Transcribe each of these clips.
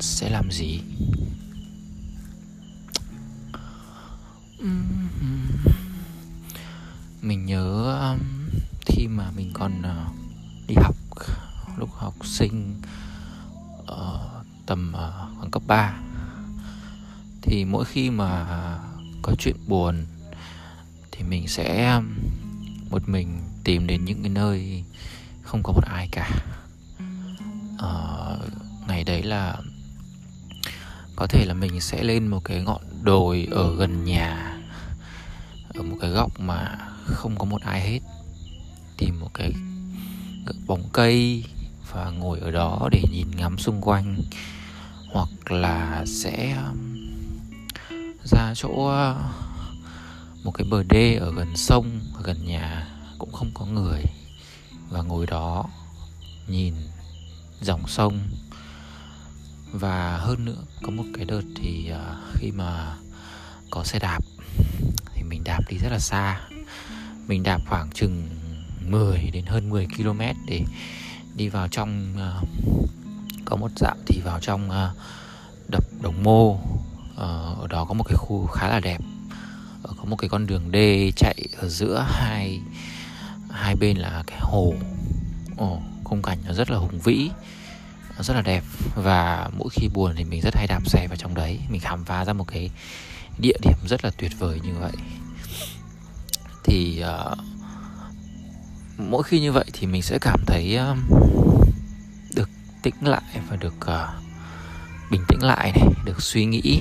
sẽ làm gì? Mình nhớ um, khi mà mình còn uh, đi học lúc học sinh uh, tầm uh, khoảng cấp 3 thì mỗi khi mà có chuyện buồn thì mình sẽ um, một mình tìm đến những cái nơi không có một ai cả. Uh, ngày đấy là có thể là mình sẽ lên một cái ngọn đồi ở gần nhà, ở một cái góc mà không có một ai hết. Tìm một cái bóng cây và ngồi ở đó để nhìn ngắm xung quanh. Hoặc là sẽ um, ra chỗ uh, một cái bờ đê ở gần sông, ở gần nhà, cũng không có người. Và ngồi đó nhìn dòng sông và hơn nữa có một cái đợt thì uh, khi mà có xe đạp thì mình đạp đi rất là xa. Mình đạp khoảng chừng 10 đến hơn 10 km để đi vào trong uh, có một dạo thì vào trong uh, đập Đồng Mô. Uh, ở đó có một cái khu khá là đẹp. Uh, có một cái con đường đê chạy ở giữa hai hai bên là cái hồ. Oh, khung cảnh nó rất là hùng vĩ nó rất là đẹp. Và mỗi khi buồn thì mình rất hay đạp xe vào trong đấy. Mình khám phá ra một cái địa điểm rất là tuyệt vời như vậy. Thì uh, mỗi khi như vậy thì mình sẽ cảm thấy uh, được tĩnh lại và được uh, bình tĩnh lại này được suy nghĩ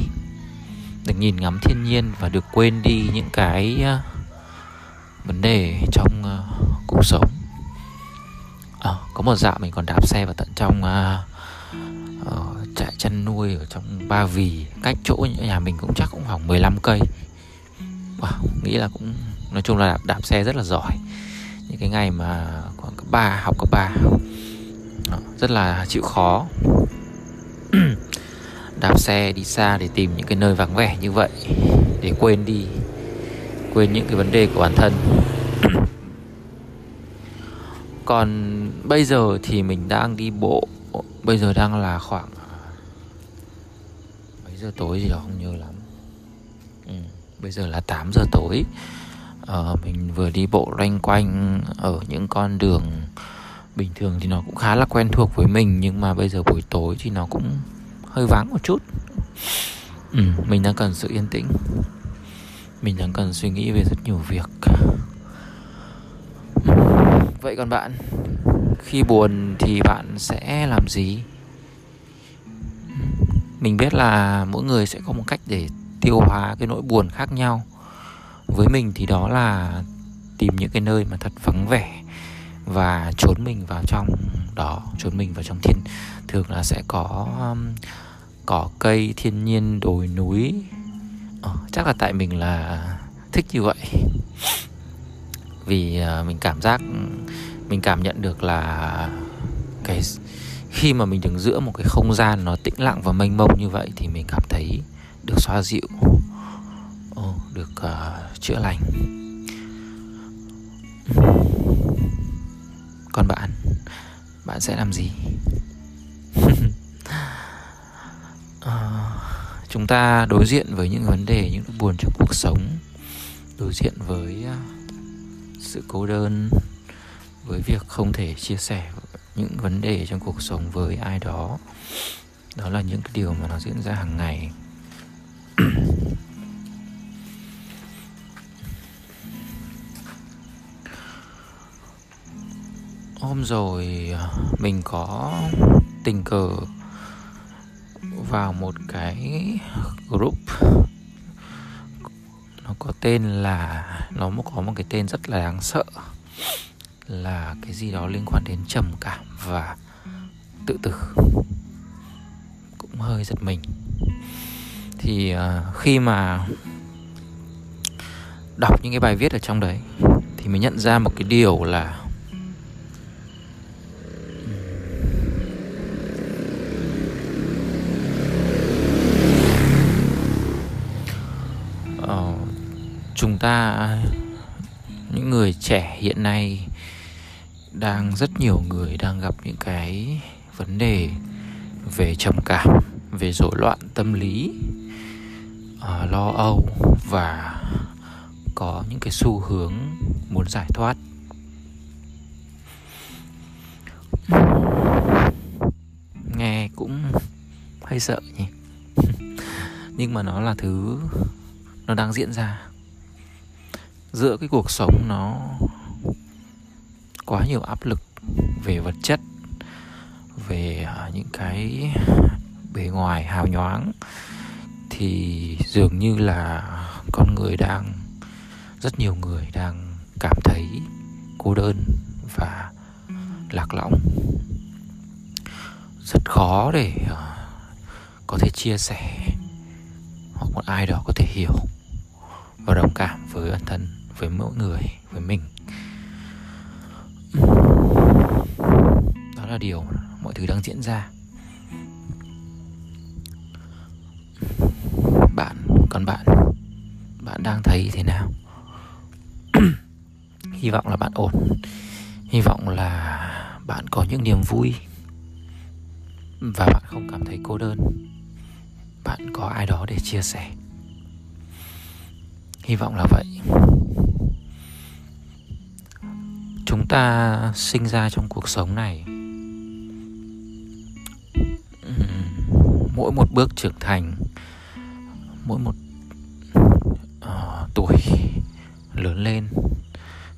được nhìn ngắm thiên nhiên và được quên đi những cái uh, vấn đề trong uh, cuộc sống. À, có một dạo mình còn đạp xe vào tận trong uh, Ờ, uh, trại chăn nuôi ở trong Ba Vì cách chỗ nhà mình cũng chắc cũng khoảng 15 cây. Wow, nghĩ là cũng nói chung là đạp, đạp xe rất là giỏi. Những cái ngày mà khoảng cấp ba học cấp ba. Ờ, rất là chịu khó. Đạp xe đi xa để tìm những cái nơi vắng vẻ như vậy để quên đi quên những cái vấn đề của bản thân. Còn bây giờ thì mình đang đi bộ bây giờ đang là khoảng à, mấy giờ tối gì đó không nhớ lắm. Ừ, bây giờ là 8 giờ tối. À, mình vừa đi bộ loanh quanh ở những con đường bình thường thì nó cũng khá là quen thuộc với mình nhưng mà bây giờ buổi tối thì nó cũng hơi vắng một chút. Ừ, mình đang cần sự yên tĩnh. Mình đang cần suy nghĩ về rất nhiều việc. Ừ, vậy còn bạn? Khi buồn thì bạn sẽ làm gì? Mình biết là mỗi người sẽ có một cách để tiêu hóa cái nỗi buồn khác nhau. Với mình thì đó là tìm những cái nơi mà thật vắng vẻ và trốn mình vào trong đó trốn mình vào trong thiên thường là sẽ có um, cỏ cây thiên nhiên đồi núi. Ờ, chắc là tại mình là thích như vậy. Vì uh, mình cảm giác mình cảm nhận được là cái khi mà mình đứng giữa một cái không gian nó tĩnh lặng và mênh mông như vậy thì mình cảm thấy được xoa dịu oh, được uh, chữa lành. Còn bạn bạn sẽ làm gì? Uh, chúng ta đối diện với những vấn đề những buồn trong cuộc sống đối diện với uh, sự cô đơn với việc không thể chia sẻ những vấn đề trong cuộc sống với ai đó. Đó là những cái điều mà nó diễn ra hàng ngày. Hôm rồi à, mình có tình cờ vào một cái group. Nó có tên là, nó có một cái tên rất là đáng sợ là cái gì đó liên quan đến trầm cảm và tự tử. Cũng hơi giật mình. Thì uh, khi mà đọc những cái bài viết ở trong đấy thì mình nhận ra một cái điều là uh, chúng ta những người trẻ hiện nay đang rất nhiều người đang gặp những cái vấn đề về trầm cảm về rối loạn tâm lý uh, lo âu và có những cái xu hướng muốn giải thoát. Nghe cũng hơi sợ nhỉ? Nhưng mà nó là thứ nó đang diễn ra. Giữa cái cuộc sống nó quá nhiều áp lực về vật chất, về à, những cái bề ngoài hào nhoáng, thì dường như là con người đang, rất nhiều người đang cảm thấy cô đơn và lạc lõng. Rất khó để à, có thể chia sẻ hoặc một ai đó có thể hiểu và đồng cảm với bản thân, với mỗi người, với mình đó là điều mọi thứ đang diễn ra. Bạn còn bạn bạn đang thấy thế nào? Hy vọng là bạn ổn. Hy vọng là bạn có những niềm vui và bạn không cảm thấy cô đơn. Bạn có ai đó để chia sẻ. Hy vọng là vậy. Chúng ta sinh ra trong cuộc sống này mỗi một bước trưởng thành mỗi một uh, tuổi lớn lên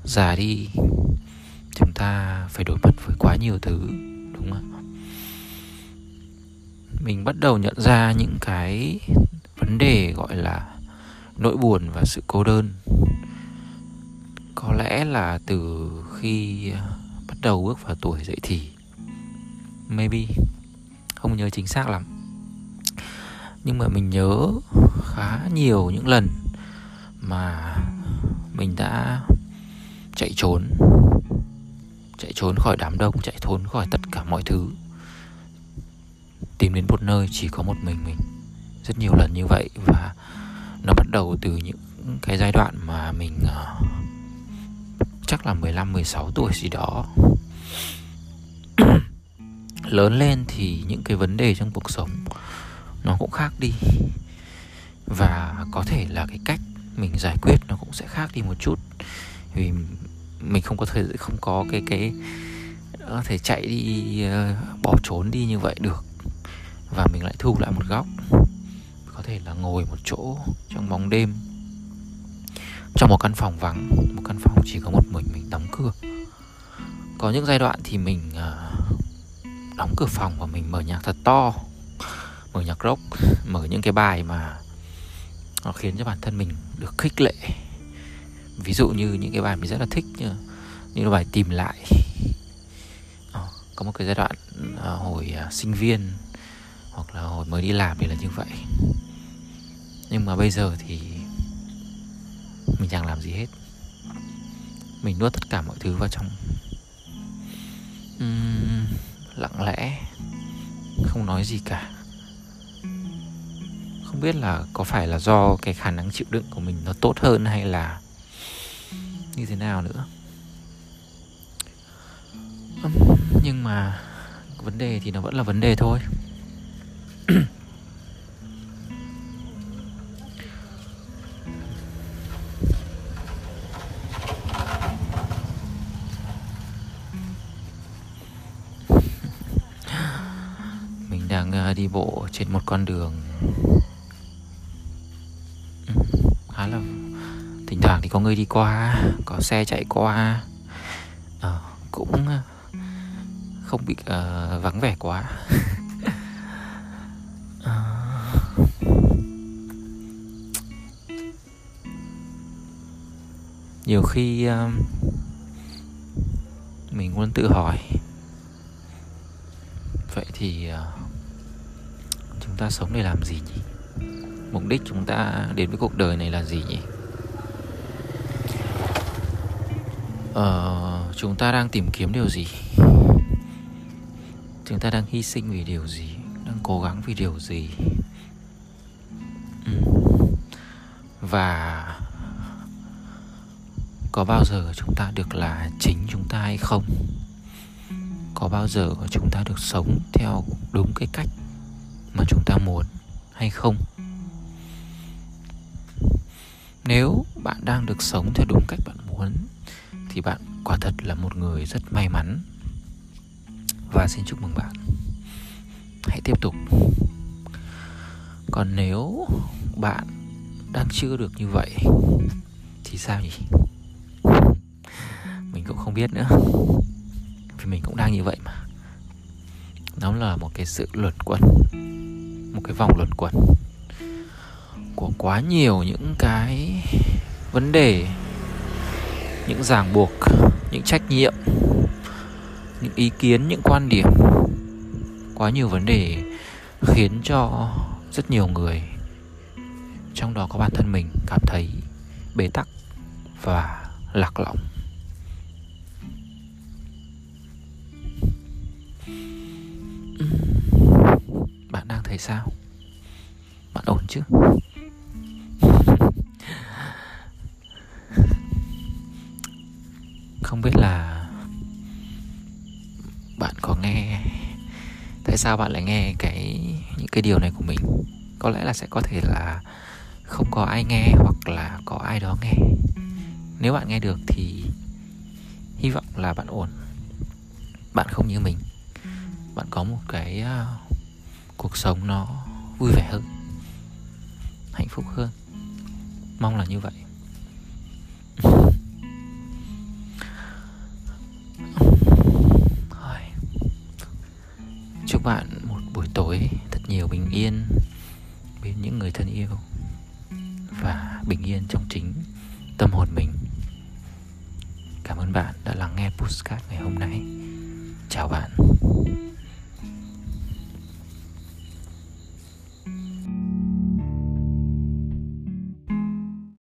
già đi chúng ta phải đối mặt với quá nhiều thứ đúng không mình bắt đầu nhận ra những cái vấn đề gọi là nỗi buồn và sự cô đơn. Có lẽ là từ khi bắt đầu bước vào tuổi dậy thì maybe không nhớ chính xác lắm nhưng mà mình nhớ khá nhiều những lần mà mình đã chạy trốn chạy trốn khỏi đám đông chạy trốn khỏi tất cả mọi thứ tìm đến một nơi chỉ có một mình mình. Rất nhiều lần như vậy và nó bắt đầu từ những cái giai đoạn mà mình uh, chắc là 15 16 tuổi gì đó. Lớn lên thì những cái vấn đề trong cuộc sống nó cũng khác đi. Và có thể là cái cách mình giải quyết nó cũng sẽ khác đi một chút. Vì mình không có thời không có cái cái, có thể chạy đi ờ, bỏ trốn đi như vậy được. Và mình lại thu lại một góc. Có thể là ngồi một chỗ trong bóng đêm. Trong một căn phòng vắng, một căn phòng chỉ có một mình mình đóng cửa. Có những giai đoạn thì mình ờ, đóng cửa phòng và mình mở nhạc thật to mở nhạc rock mở những cái bài mà nó khiến cho bản thân mình được khích lệ. Ví dụ như những cái bài mình rất là thích như, như là bài tìm lại. Ờ, có một cái giai đoạn ờ, hồi à, sinh viên hoặc là hồi mới đi làm thì là như vậy. Nhưng mà bây giờ thì mình chẳng làm gì hết. Mình nuốt tất cả mọi thứ vào trong. Uhm, lặng lẽ không nói gì cả không biết là có phải là do cái khả năng chịu đựng của mình nó tốt hơn hay là như thế nào nữa? Nhưng mà vấn đề thì nó vẫn là vấn đề thôi. Mình đang ờ, đi bộ trên một con đường khá là thỉnh thoảng thì có người đi qua có xe chạy qua. À, cũng ờ, không bị uh, vắng vẻ quá. Nhiều khi uh, mình luôn tự hỏi. Vậy thì uh, chúng ta sống để làm gì nhỉ? Mục đích chúng ta đến với cuộc đời này là gì nhỉ? Ờ, chúng ta đang tìm kiếm điều gì? Chúng ta đang hy sinh vì điều gì? Đang cố gắng vì điều gì? Ừ. và có bao giờ chúng ta được là chính chúng ta hay không? Có bao giờ chúng ta được sống theo đúng cái cách mà chúng ta muốn hay không? Nếu bạn đang được sống theo đúng cách bạn muốn, thì bạn quả thật là một người rất may mắn. Và xin chúc mừng bạn. Hãy tiếp tục. Còn nếu bạn đang chưa được như vậy, thì sao nhỉ? Mình cũng không biết nữa. Vì mình cũng đang như vậy mà. Nó là một cái sự luẩn quẩn, một cái vòng luẩn quẩn của quá nhiều những cái vấn đề, những ràng buộc, những trách nhiệm, những ý kiến, những quan điểm. Quá nhiều vấn đề khiến cho rất nhiều người, trong đó có bản thân mình, cảm thấy bế tắc và lạc lõng. Bạn đang thấy sao? Bạn ổn chứ? Sao bạn lại nghe cái những cái điều này của mình? Có lẽ là sẽ có thể là không có ai nghe hoặc là có ai đó nghe. Nếu bạn nghe được thì hy vọng là bạn ổn. Bạn không như mình. Bạn có một cái uh, cuộc sống nó vui vẻ hơn hạnh phúc hơn. Mong là như vậy. Chúc bạn một buổi tối thật nhiều bình yên bên những người thân yêu và bình yên trong chính tâm hồn mình. Cảm ơn bạn đã lắng nghe postcard ngày hôm nay. Chào bạn.